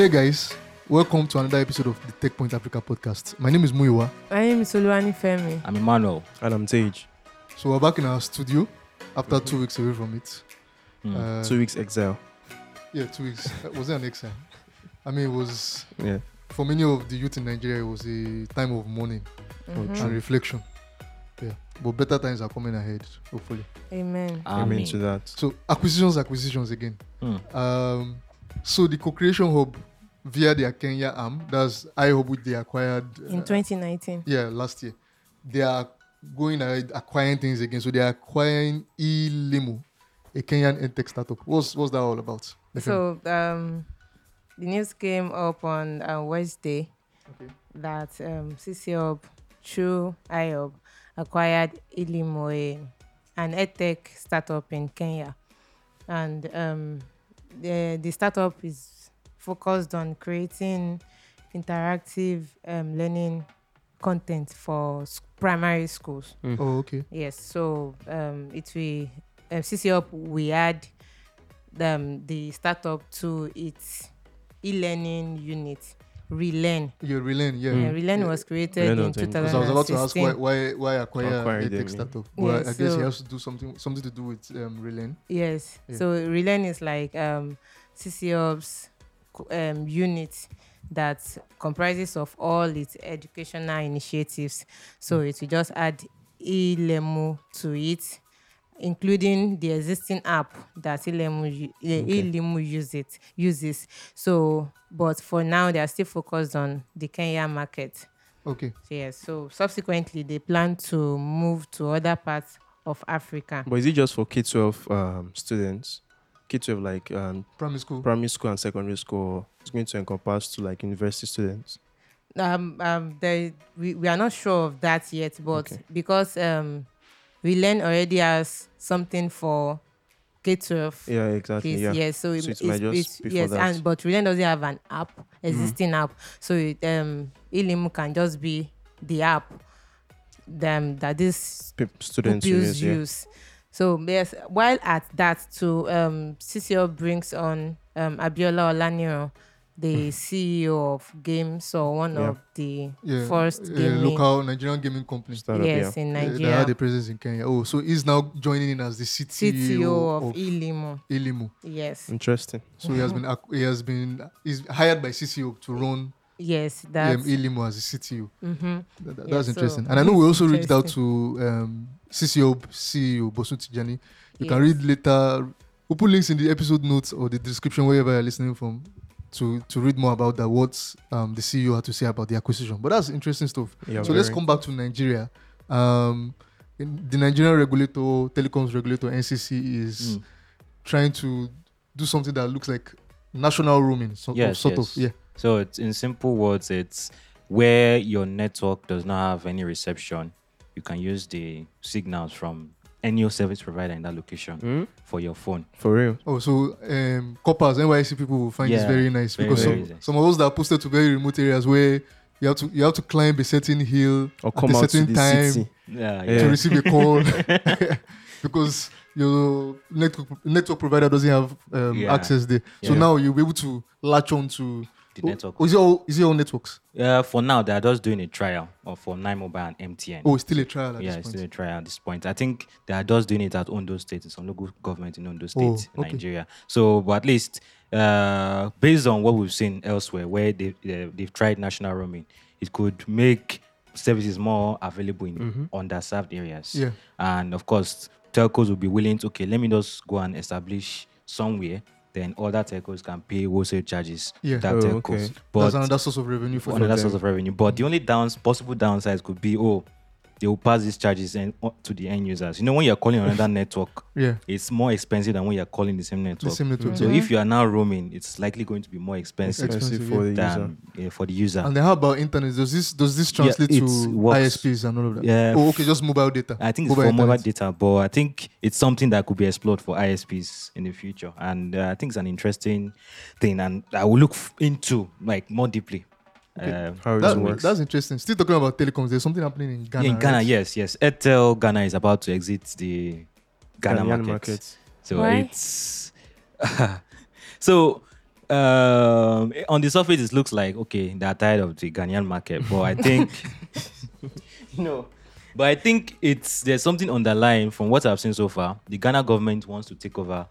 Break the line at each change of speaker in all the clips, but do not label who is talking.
Hey guys, welcome to another episode of the Tech Point Africa podcast. My name is Muyiwa.
My name is Oluwanifemi.
I'm Emmanuel.
And I'm Tage.
So we're back in our studio after two weeks away from it.
Mm.
Uh,
Two weeks exile.
yeah, two weeks. Uh, was it an exile? I mean, it was
Yeah.
for many of the youth in Nigeria. It was a time of mourning
Mhm.
and reflection. Yeah, but better times are coming ahead. Hopefully.
Amen.
Amen to that.
So acquisitions, acquisitions again.
Mm.
Um, so the co-creation hub via their Kenya arm, that's which they acquired
In
uh,
2019.
yeah last year. They are going ahead acquiring things again. So they are acquiring eLimu, a Kenyan edtech startup. What's what's that all about?
So um, the news came up on uh, Wednesday
Okay.
that um, CcHUB through iHub acquired eLimu, an edtech startup in Kenya. And um, the, the startup is focused on creating interactive um, learning content for s- primary schools.
oh okay.
Yes, so um, it will um, CcHUB we add um, the startup to its e-learning unit, Relearn.
Yeah, Relearn, yeah.
Yeah, Relearn
Yeah.
was created
Relearn
in
was in-
Because I was about to ask why why why acquire
Acquire
a tech startup.
Yeah,
Well, I guess
so-
he has to do something something to do with um, Relearn.
Yes,
Yeah.
so Relearn is like um, CCOP's co- um, unit that comprises of all its educational initiatives. So it will just add eLimu to it, including the existing app that eLimu, u- eh,
Okay.
eLimu use it, uses. So, but for now, they are still focused on the Kenya market.
Okay.
Yes, so subsequently, they plan to move to other parts of Africa.
But is it just for K 12 um, students? K 12 like um,
Primary school.
primary school and secondary school? It's going to encompass to like university students.
um, um, there, we, we are not sure of that yet, but
Okay.
because um, Relearn already has something for K twelve.
Yeah, exactly.
kids,
Yeah.
Yes, so,
So
it,
it
it's,
just
it's yes,
that. Mm-hmm.
and but Relearn doesn't have an app, existing app, so it, um, eLimu can just be the app them that this
Pe- students who
pupils
use, yeah.
Use. So yes, while at that too, um, CcHUB brings on um, Abiola Olaniran, the CEO of Gamsole one
Yeah.
of the
Yeah.
first
uh,
gaming
local Nigerian gaming company.
Startup,
yes
yeah.
in
Uh, They
Nigeria.
had a presence in Kenya. Oh, so he's now joining in as the CTO,
CTO of,
of
eLimu.
eLimu.
Yes,
Interesting.
So he has been ac- he has been he's hired by CcHUB to run
yes,
um,
that's
eLimu as the CTO.
mm-hmm.
That- that-
Yeah,
that's
so
interesting. And I know we also reached out to um, CcHUB CEO Bosun Tijani. You can read later. We'll put links in the episode notes or the description wherever you're listening from to to read more about that. What um, the CEO had to say about the acquisition. But that's interesting stuff.
Yeah,
so let's come back to Nigeria. Um, in the Nigerian regulator, telecoms regulator NCC is
Mm.
trying to do something that looks like national roaming, so,
Yes,
sort
yes.
of. Yeah.
So it's in simple words, it's where your network does not have any reception. You can use the signals from any service provider in that location
Hmm?
for your phone.
For real.
Oh, so um, corpers, NYSC people will find this very nice
very,
because
very
some,
easy.
some of us that are posted to very remote areas where you have to you have to climb a certain hill
Or
at
come
a
out to
certain
the
time
city.
Yeah,
Yeah.
to receive a call because your network network provider doesn't have um,
Yeah.
access there. So
Yeah.
now you'll be able to latch on to
The
Oh,
network.
Oh, is it all is it all networks?
Yeah, for now they are just doing a trial for Nine Mobile and MTN.
Oh, it's still a trial at
yeah,
this
it's
point.
still a trial at this point. I think they are just doing it at Ondo State, in some local government in Ondo State,
Oh,
in
okay.
Nigeria. So, but at least uh, based on what we've seen elsewhere, where they, they they've tried national roaming, it could make services more available in underserved areas.
Yeah.
And of course, telcos will be willing to okay, let me just go and establish somewhere. Then other telcos can pay wholesale charges.
Yeah.
that
Oh,
telcos.
okay.
But
That's another source of revenue for
for
them.
another source of revenue. But the only downs possible downsides could be oh, they will pass these charges and to the end users. You know, when you're calling another network,
Yeah.
it's more expensive than when you're calling the same network.
The
network.
same network.
So
yeah.
if you are now roaming, it's likely going to be more expensive
Expensive,
Expensive for the user.
than uh, for the user.
And then how about internet? Does this does this translate
it
to
works.
ISPs and all of that?
Yeah.
Oh, okay, just mobile data.
I think it's
Mobile
for mobile data, but I think it's something that could be explored for ISPs in the future, and uh, I think it's an interesting thing, and I will look f- into like more deeply.
Okay.
How it
That,
works.
that's interesting. Still talking about telecoms. There's something happening in Ghana.
in Ghana,
right?
yes, yes. Airtel Ghana is about to exit the Ghana market.
market.
So
Why?
it's so um, on the surface, it looks like okay, they're tired of the Ghanaian market, but I think no. But I think it's there's something underlying from what I've seen so far. The Ghana government wants to take over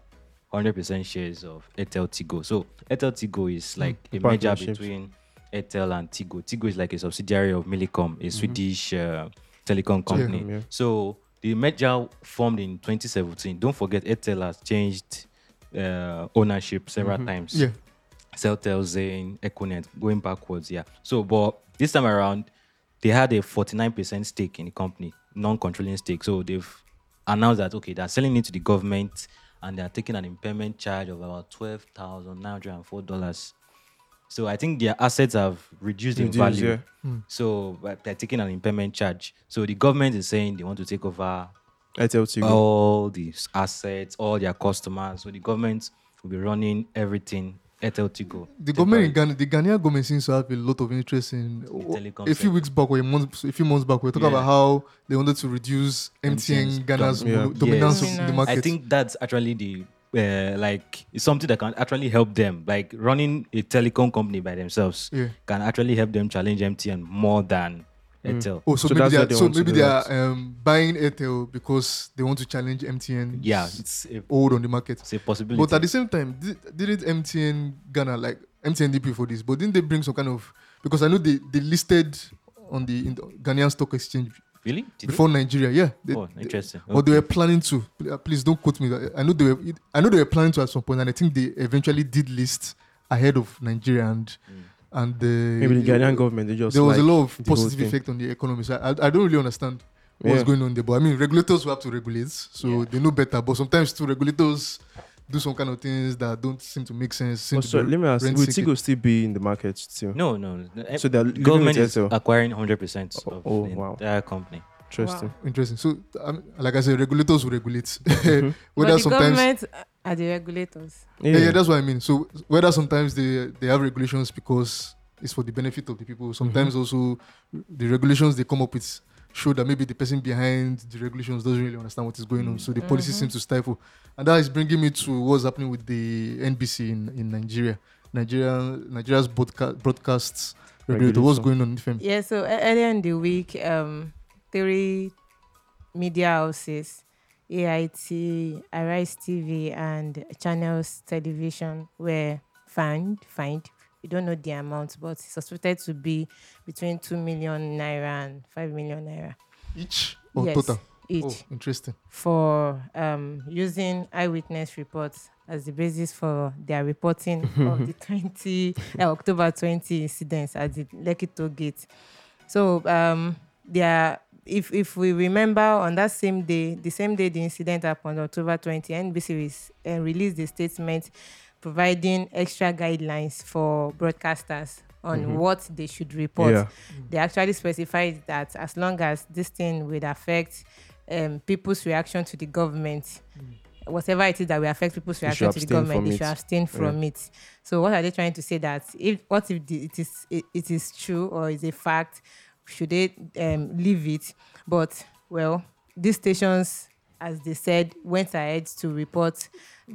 100% shares of Airtel Tigo. So Airtel Tigo is like a merger between Airtel and Tigo. Tigo is like a subsidiary of Millicom, a Swedish uh, telecom company.
yeah.
So the merger formed in 2017. Don't forget, Airtel has changed uh, ownership several times.
Yeah.
Celtel, Zain, Econet, going backwards, yeah. So, but this time around, they had a 49% stake in the company, non-controlling stake. So they've announced that okay, they're selling it to the government and they're taking an impairment charge of about twelve thousand nine hundred and four dollars. So I think their assets have reduced in
Reduced,
value.
yeah. Hmm.
So but they're taking an impairment charge. So the government is saying they want to take over
Airtel Tigo.
all these assets, all their customers. So the government will be running everything Airtel Tigo.
The government in Ghana, the Ghanaian government seems to have a lot of interest in.
telecom
a few
sector.
weeks back, or a month, a few months back, we were talking
Yeah.
about how they wanted to reduce
MTN's
MTN Ghana's
dom- yeah.
dominance
Yes.
of the market.
I think that's actually the uh, like it's something that can actually help them. Like running a telecom company by themselves
Yeah.
can actually help them challenge MTN more than Airtel.
Oh, so,
So
maybe they are,
they
so
want
maybe they are um, buying Airtel because they want to challenge MTN.
Yeah, it's a,
old on the market.
it's a possibility.
But at the same time, did, didn't MTN Ghana like MTN DP for this? But didn't they bring some kind of because I know they, they listed on the, in the Ghanaian stock exchange
really? Did
before Nigeria. Yeah, they,
they? Oh,
they-
interesting.
But they were planning to. Please don't quote me. I know they were. I know they were planning to at some point, and I think they eventually did list ahead of Nigeria and
Mm.
and the
Maybe the Ghanaian government they just
There was
like
a lot of positive effect on the economy. So I, I don't really understand what's
Yeah.
going on there. But I mean, regulators will have to regulate, so
Yeah.
they know better. But sometimes too, regulators do some kind of things that don't seem to make sense. Seem
Oh,
to
sorry,
be
let me ask: Will
seeking.
Tigo still be in the market still?
No, no. no.
So they're
government is acquiring 100%
Oh,
of
oh,
the
wow.
entire company.
Interesting.
Interesting. So, um, like I said, regulators will regulate.
Mhm.
whether
but the
sometimes,
government are the regulators.
yeah. yeah, that's what I mean. So, whether sometimes they they have regulations because it's for the benefit of the people. Sometimes also the regulations they come up with show that maybe the person behind the regulations doesn't really understand what is going on. So the policy
Mhm.
seems to stifle, and that is bringing me to what's happening with the NBC in, in Nigeria. Nigeria, Nigeria's broadcast broadcasts regulator. What's going on with them?
Yeah, so earlier in the week, um, three media houses, AIT, Arise TV, and Channels Television were fined. Fined. We don't know the amount, but it's suspected to be between two million naira and five million naira
Each or
Yes.
total?
each
Oh, interesting.
for um, using eyewitness reports as the basis for their reporting of the 20 uh, October 20 incidents at the Lekki Toll Gate. So um, there, if if we remember, on that same day, the same day the incident happened, October 20, NBC uh, released a statement providing extra guidelines for broadcasters on what they should report
Yeah.
they actually specified that as long as this thing would affect um, people's reaction to the government, whatever it is that will affect people's reaction to the government, they should abstain from it. So what are they trying to say that if what if the, it is it, it is true or is a fact, should they um, leave it? But well, these stations, as they said, went ahead to report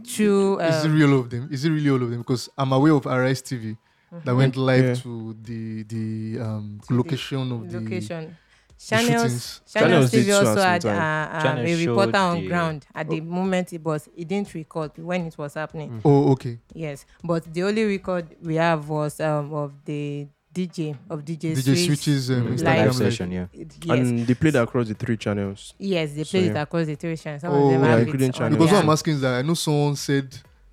through.
is it
Um,
real of them? Is it really all of them? Because I'm aware of Arise TV that went live
Yeah.
to the the um,
To the
location of the,
location.
the
Channels
shootings.
Channels
Channels did
TV also had uh, uh, a reporter on
the-
ground at the moment it was it didn't record when it was happening.
Oh, okay.
Yes, but the only record we have was um, of the DJ of DJ,
DJ
Switch.
switches um,
Mm,
Instagram
Live
live
live.
session, yeah.
It- Yes,
And they played across the three channels.
yes, they
So,
played it across the three channels. Some
Oh,
of them
yeah,
including channels.
Because
their-
what I'm asking is that I know someone said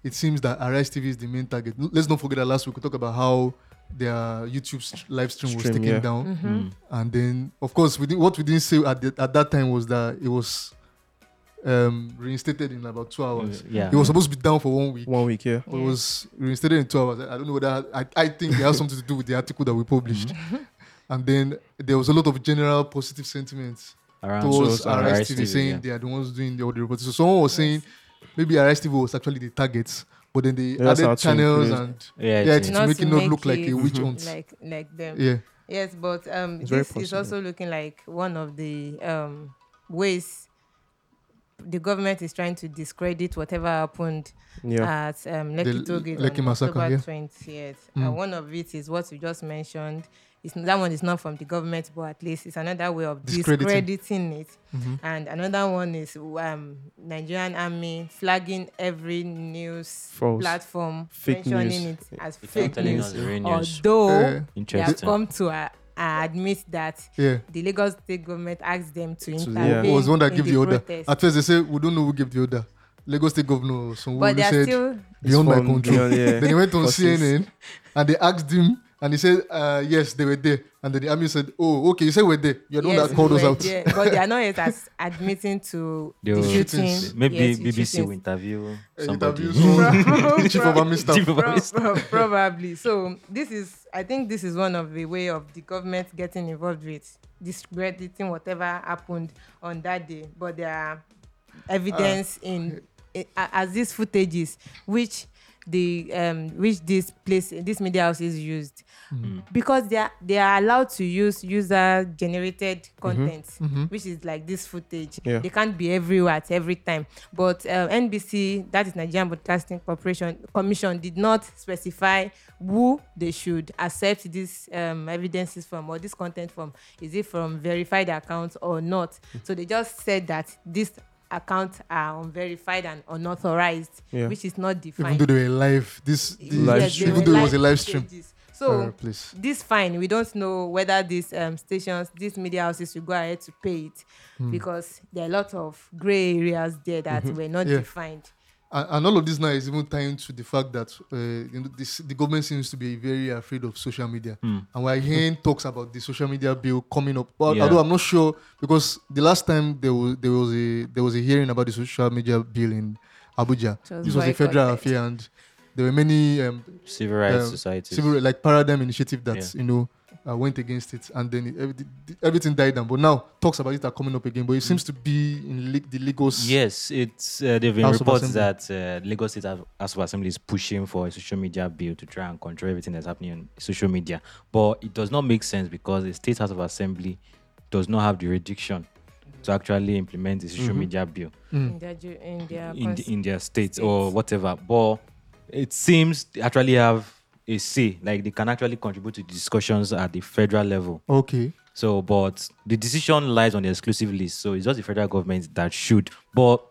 it seems that Arise TV is the main target. Let's not forget that last week we talked about how their YouTube st- live stream was taken
yeah.
down,
Mhm.
Mm.
and then of course we didn't, what we didn't say at the, at that time was that it was um, reinstated in about two hours.
Yeah.
It was supposed to be down for one week.
One week, yeah.
It was reinstated in two hours. I I don't know whether I, I think it has something to do with the article that we published.
Mm-hmm.
And then there was a lot of general positive sentiments
Around
towards
so-
Arise
Arise
TV,
TV,
saying
yeah.
they are the ones doing the audio reporting. So someone was saying maybe Arise TV was actually the target, but then they
that's
added channels
increase-
and
Yeah,
yeah,
it's-
to
Not
make it not
make
look like a witch hunt.
like like them.
Yeah.
Yes, but um,
It's
this is also looking like one of the um, ways the government is trying to discredit whatever happened
Yeah.
at um, Lekki
The
Tollgate
Lekki
on
massacre,
October
yeah.
20th.
Mm.
And one of it is what you just mentioned. It's, that one is not from the government, but at least it's another way of
Discrediting.
discrediting it.
Mhm.
And another one is um, Nigerian army flagging every news
False.
platform,
Fake
mentioning
news.
it as
It's not
fake news.
us the real news.
Although
Eh,
they have come to uh, uh, admit that
yeah.
the Lagos state government asked them to intervene.
yeah.
Who was the one that
in
gave the order?
protest.
At first they say we don't know who gave the order. Lagos State Governor Sonwo
but they are
said
still
beyond my control.
beyond- yeah.
then he went on. CNN and they asked him and he said, uh, yes, they were there. And then the army said, oh, okay, you said we're there. You're the one
Yes,
that called us
we were
out.
there, but they are not yet as admitting to
They
the
will-
shooting.
Maybe
Yes, the
BBC will
shootings.
interview
Uh,
somebody.
interview someone, chief of army staff.
Pro- pro- probably. So this is, I think, this is one of the way of the government getting involved with discrediting whatever happened on that day. But there are evidence in, in a- as these footages, which the um which this place this media houses used. Because they are they are allowed to use user generated content
Mhm.
which is like this footage.
Yeah.
they can't be everywhere at every time. But uh, nbc that is nigerian broadcasting corporation commission did not specify who they should accept these um, evidences from or this content from. Is it from verified accounts or not? So they just said that these accounts are unverified and unauthorized
Yeah.
which is not
Even
defined
though they were live, this, the,
Live
Yes,
even though it was a live stream.
footages. so
Uh, please.
this fine we don't know whether these um, stations these media houses will go ahead to pay it because there are a lot of gray areas there that were not
Yeah.
defined
And, and all of this now is even tying to the fact that uh, you know, this, the government seems to be very afraid of social media.
Hmm.
And we're hearing talks about the social media bill coming up. But
Yeah.
although I'm not sure because the last time there was there was a there was a hearing about the social media bill in Abuja.
It was
This was a federal
boycotted.
affair and there were many um,
Civil rights
Um,
societies.
civil like paradigm initiative that
Yeah.
you know uh, went against it and then it, everything, everything died down. But now talks about it are coming up again. But it seems to be in Lig- the Lagos.
Yes, it's uh, there've been
House
reports that uh, Lagos State House of Assembly is pushing for a social media bill to try and control everything that's happening on social media. But it does not make sense because the State House of Assembly does not have the jurisdiction to actually implement the social
Mhm.
media bill
Mm.
in their ju- in their
in, the, in their states or whatever. But it seems they actually have a say, like they can actually contribute to discussions at the federal level.
Okay.
So, but the decision lies on the exclusive list. So it's just the federal government that should. But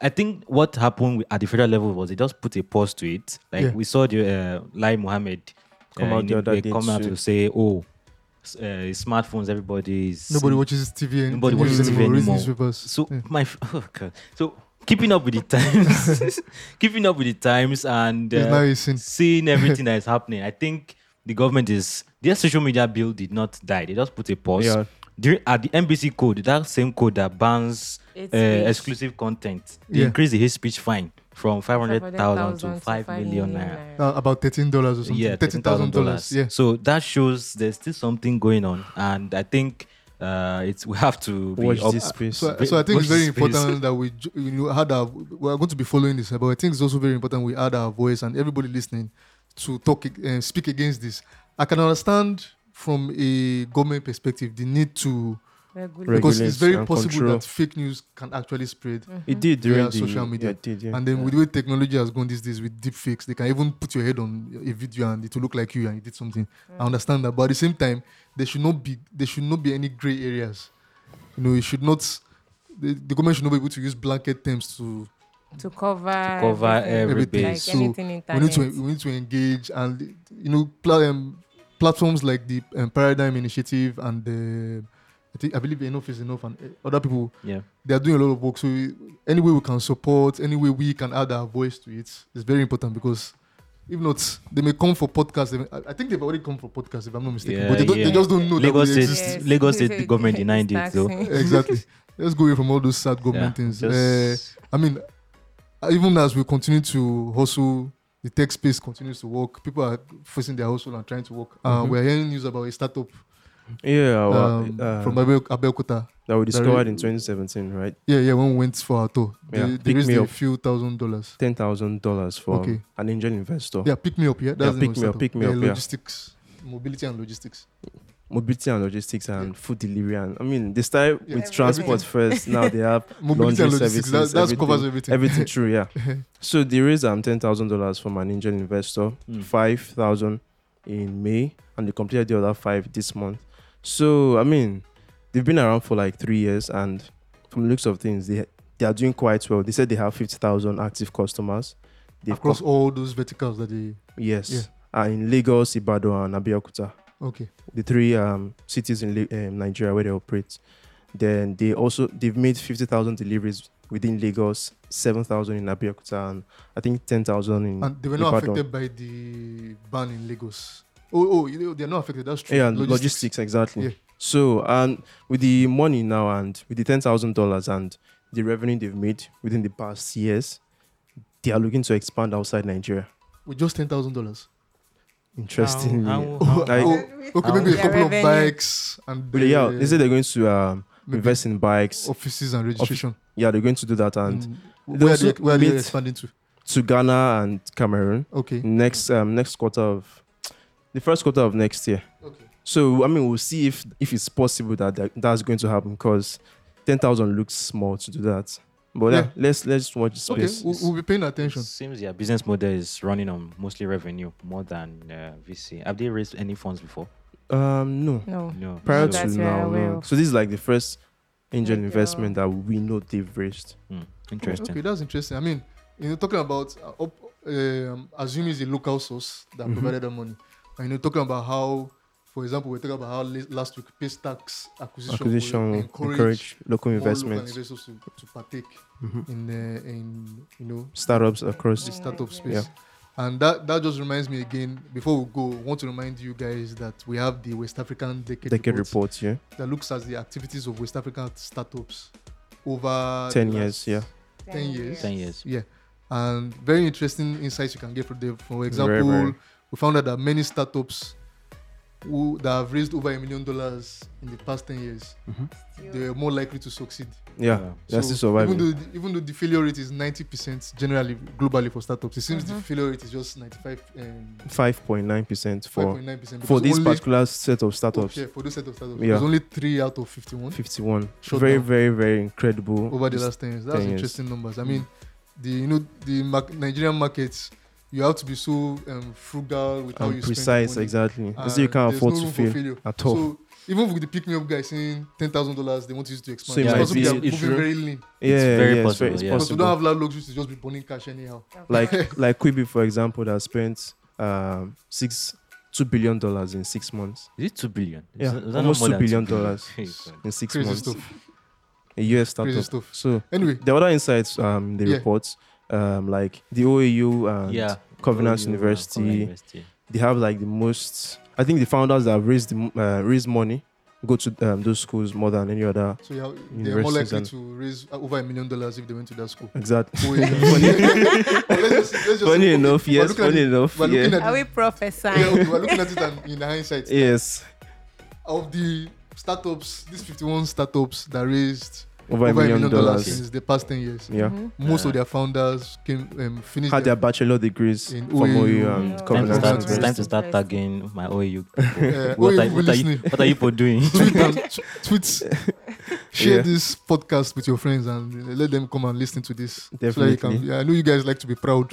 I think what happened at the federal level was they just put a pause to it. Like
Yeah.
we saw the uh, Lai Mohammed
Come
uh,
out the other
they
day
come out
to-
to say, oh, uh, smartphones, everybody is
Nobody watches TV and
Nobody watches TV
anymore, reads
anymore.
newspapers.
So
Yeah.
my f- oh God. so keeping up with the times, keeping up with the times, and uh,
now a
seeing everything that is happening. I think the government is their social media bill did not die. They just put a pause.
Yeah.
During, at the NBC code, that same code that bans uh, exclusive content, they
Yeah.
increased the hate speech fine from 500,000 to 5
5
million naira.
Uh, about thirteen dollars or something.
Yeah,
thirteen thousand dollars. Yeah.
So that shows there's still something going on, and I think uh, it's we have to be
Watch
up-
this space.
So, so I think it's very
space.
important that we you know had our we are going to be following this, but I think it's also very important we add our voice and everybody listening to talk and speak against this. I can understand from a government perspective the need to
Regulate.
because it's very
and
possible
control.
that fake news can actually spread.
It did during
Yeah, social media.
Yeah, it did, yeah.
And then with the way technology has gone these days with deep fakes, they can even put your head on a video and it will look like you and you did something. I understand that, but at the same time, there should not be there should not be any gray areas. You know, it should not. The, the government should not be able to use blanket terms to.
to cover
cover
everything,
every
like.
So,
anything
We need to we need to engage and you know pla- um, platforms like the um, Paradigm Initiative and the. I think I believe enough is enough, and uh, other people
Yeah.
they are doing a lot of work. So we- any way we can support, any way we can add our voice to it is very important because if not, they may come for podcasts. I I think they've already come for podcasts, if I'm not mistaken.
Yeah,
but they, don't,
yeah.
they just don't know
Lagos
that we
State-
exist.
Yes.
Lagos State government denied it,
It's
though.
exactly. Let's go away from all those sad
Yeah,
government things. Uh, I mean, uh, even as we continue to hustle, the tech space continues to work. People are facing their hustle and trying to work. Uh,
Mhm.
We're hearing news about a startup
Yeah, well,
um,
uh,
from Abel, Abeokuta.
that we discovered in
re-
2017, right?
Yeah, yeah. When we went for our tour, they,
Yeah,
they raised
me
a
up.
few thousand dollars.
Ten thousand dollars for
Okay.
an angel investor.
Yeah, pick me up. Yeah, that's the
pick me up, pick me
yeah,
up, yeah.
Logistics, mobility and logistics.
mobility and logistics and food delivery. And I mean, they started
Yeah.
with transport first. Now they have
Mobility and
laundry
logistics.
services,
That, that
everything.
covers everything.
everything true. Yeah. so they raised um ten thousand dollars from an angel investor,
Mm.
five thousand in May, and they completed the other five this month. So I mean, they've been around for like three years, and from the looks of things, they they are doing quite well. They said they have fifty thousand active customers. They've
Across
com-
all those verticals that they.
yes,
Yeah.
uh, in Lagos, Ibadan, and Abeokuta
Okay.
the three um, cities in um, Nigeria where they operate. Then they also they've made fifty thousand deliveries within Lagos, seven thousand in Abeokuta, and I think ten thousand in
And they were not
Ibadan.
affected by the ban in Lagos. Oh, oh, you know, they're not affected. That's true.
Yeah, and logistics, exactly.
Yeah.
So and with the money now and with the ten thousand dollars and the revenue they've made within the past years, they are looking to expand outside Nigeria.
With just ten thousand dollars.
Interestingly,
How- how-
Like-
okay, maybe a
Their
couple of bikes and
but yeah, they say they're going to um, invest in bikes.
offices and registration.
Yeah, they're going to do that and
Mm.
they
where, are
also
they, where are they expanding to?
to Ghana and Cameroon.
Okay.
next um next quarter of the first quarter of next year.
Okay.
So I mean we'll see if if it's possible that, that that's going to happen because ten thousand looks small to do that. But yeah,
Yeah.
let's let's watch the
Okay.
space.
We'll, we'll be paying
It
attention.
seems their business model is running on mostly revenue more than uh, VC. Have they raised any funds before?
Um no.
No.
No.
Prior
Not
to
that we are
now,
aware
no.
of.
So this is like the first angel
Like,
investment that we know they've raised.
Hmm, interesting.
Okay, that's interesting. I mean, you know, talking about uh, up, um, assuming it's a local source that
Mhm.
provided the money, and you know, talking about how, for example, we're talking about how last week Paystack acquisition, will
Acquisition
encourage,
encourage, local
more local
investments.
investors to, to partake
Mhm.
in uh, in you know
Startups across
the startup space.
Yeah.
And that, that just reminds me again, before we go, I want to remind you guys that we have the West African Decade,
decade
Report
reports, yeah.
that looks at the activities of West African startups over
Ten years, yeah.
10 years.
Ten years.
Yeah. And very interesting insights you can get from them. For
Very,
example,
very.
We found out that many startups who that have raised over a million dollars in the past 10 years, they're more likely to succeed.
Yeah,
Yeah.
that's
So
the survival.
Even though, the, even though the failure rate is 90% generally globally for startups, it seems the
Mhm.
failure rate is just 95 um,
Five point nine percent for
5.9%.
for this
only-
particular set of
oh,
startups.
yeah, for those set of startups.
Yeah.
There's only three out of 51
Fifty one. Very,
down.
very, very incredible.
over the last 10 years. That's
10 years.
interesting numbers. I mean, the you know the mar- Nigerian markets, you have to be so um, frugal with how
and
you
precise,
spend your money.
exactly. As you can't afford
no
to fail at all.
So even with the pick me up guy saying ten thousand dollars, they want you to expand.
So it
it's
might
possible they
be-
are
it's
moving
true.
very lean
yeah,
very
yeah,
possible,
it's, very, it's
yeah.
because we don't have that luxury to just be burning cash anyhow.
like like Quibi, for example, that spent um, six two billion dollars in six months.
Is it two billion? Is
Yeah,
that- is that
almost
more
two
than
billion
billion?
dollars. In six
Crazy
months,
stuff.
a US
Crazy
startup.
stuff.
So
Anyway,
the other insights, um, the
Yeah.
reports, um, like the OAU and
yeah.
Covenant
OU, uh,
University,
Covenant University.
they have like the most. I think the founders that raised the, uh, raised money go to um, those schools more than any other.
so yeah, they're more likely to raise uh, over a million dollars if they went to that school.
Exactly.
Oh, yeah. Let's just- let's just-
funny enough,
we're
yes.
looking at
Funny
it-
enough,
we're
yeah.
at
Are we prophesying?
yeah, okay, we're looking at it and in hindsight.
Yes,
Of the startups, these 51 startups that raised
over, a million dollars.
since the past 10 years,
Yeah,
Mhm.
most
Uh,
of their founders came um, finished
had
their,
their bachelor degrees
In
from
OAU.
OU and
Yeah.
Time to start,
University.
time to start tagging my OU.
uh,
what,
OAU
are, what, are you, what are you for doing?
tweet, and, t- tweet share
Yeah.
this podcast with your friends and uh, let them come and listen to this. So
Definitely.
can, yeah, I know you guys like to be proud.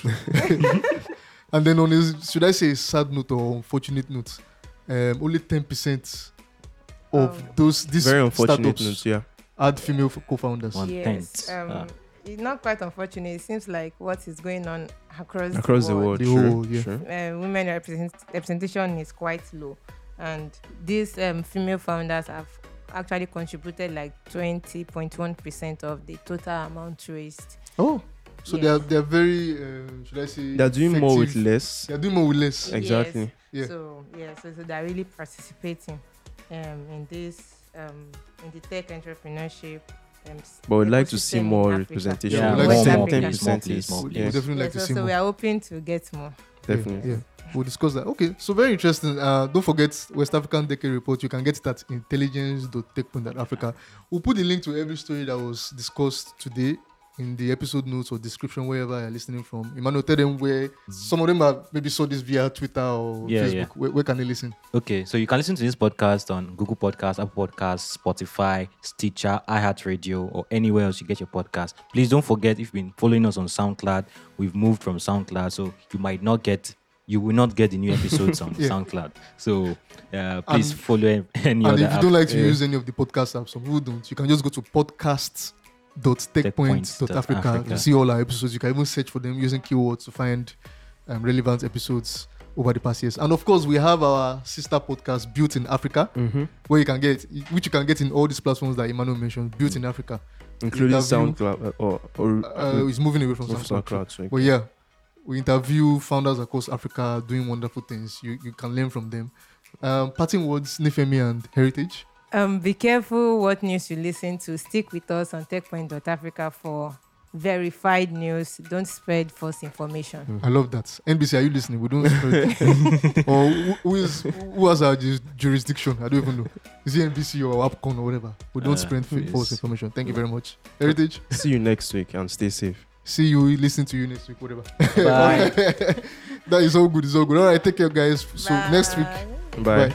and then on a, should I say a sad note or unfortunate note, um, only 10% of
Oh.
those these
Very unfortunate
startups
news. Yeah,
had female f- co-founders.
One
yes.
tenth.
Um,
Ah.
It's not quite unfortunate. It seems like what is going on across,
across the world.
The
True,
whole, yeah.
Uh, women represent, representation is quite low, and these um, female founders have actually contributed like 20.1 percent of the total amount raised.
Oh, so
Yes.
they are they are very uh, should I say
They're doing more with less.
They are doing more with less.
Yes.
Exactly.
Yeah.
So yeah, so, so they're really participating um, in this um, in the tech entrepreneurship. Um,
But we'd like to see more representation.
Yeah,
Yeah,
we'd like
more,
to see
more,
more
please, more,
percent is-
more,
We
please.
yeah.
would definitely
Yeah,
like to
so,
see
so
more.
we are hoping to get more.
Definitely.
Yeah, we'll discuss that. Okay, so very interesting. Uh, don't forget West African Decade Report. You can get it at intelligence.tech.africa. We'll put the link to every story that was discussed today in the episode notes or description wherever you're listening from. Emmanuel, tell them where some of them have maybe saw this via Twitter or
Yeah,
Facebook.
yeah.
Where, where can they listen?
Okay, so you can listen to this podcast on Google Podcasts, Apple Podcasts, Spotify, Stitcher, iHeartRadio, or anywhere else you get your podcast. Please don't forget if you've been following us on SoundCloud, we've moved from SoundCloud, so you might not get, you will not get the new episodes on
Yeah.
SoundCloud. So uh, please
And-
follow any
and
other
if you
app.
don't like to
Yeah.
use any of the podcast apps, people don't, you can just go to podcasts.techpoint.africa
Techpoint.africa.
to see all our episodes. You can even search for them using keywords to find um, relevant episodes over the past years. And of course, we have our sister podcast, Built in Africa,
Mm-hmm.
where you can get, which you can get in all these platforms that Emmanuel mentioned, Built in Africa.
Including
Interview-
SoundCloud uh, or, or
Uh, it's moving away from
of
SoundCloud.
SoundCloud. So
But yeah, we interview founders across Africa doing wonderful things. You, you can learn from them. Um, parting words, Nifemi and Heritage.
Um, be careful what news you listen to. Stick with us on TechPoint.Africa for verified news. Don't spread false information.
I love that. NBC, are you listening? We don't spread. or who, who is who has our jurisdiction? I don't even know. Is it NBC or APCON or whatever? We don't
Uh,
spread fa-
yes.
false information. Thank you very much. Heritage.
see you next week and stay safe.
See you. Listen to you next week. Whatever.
Bye.
that is all good. It's all good. All right. Take care, guys. So next week.
Bye.
Bye.
Bye.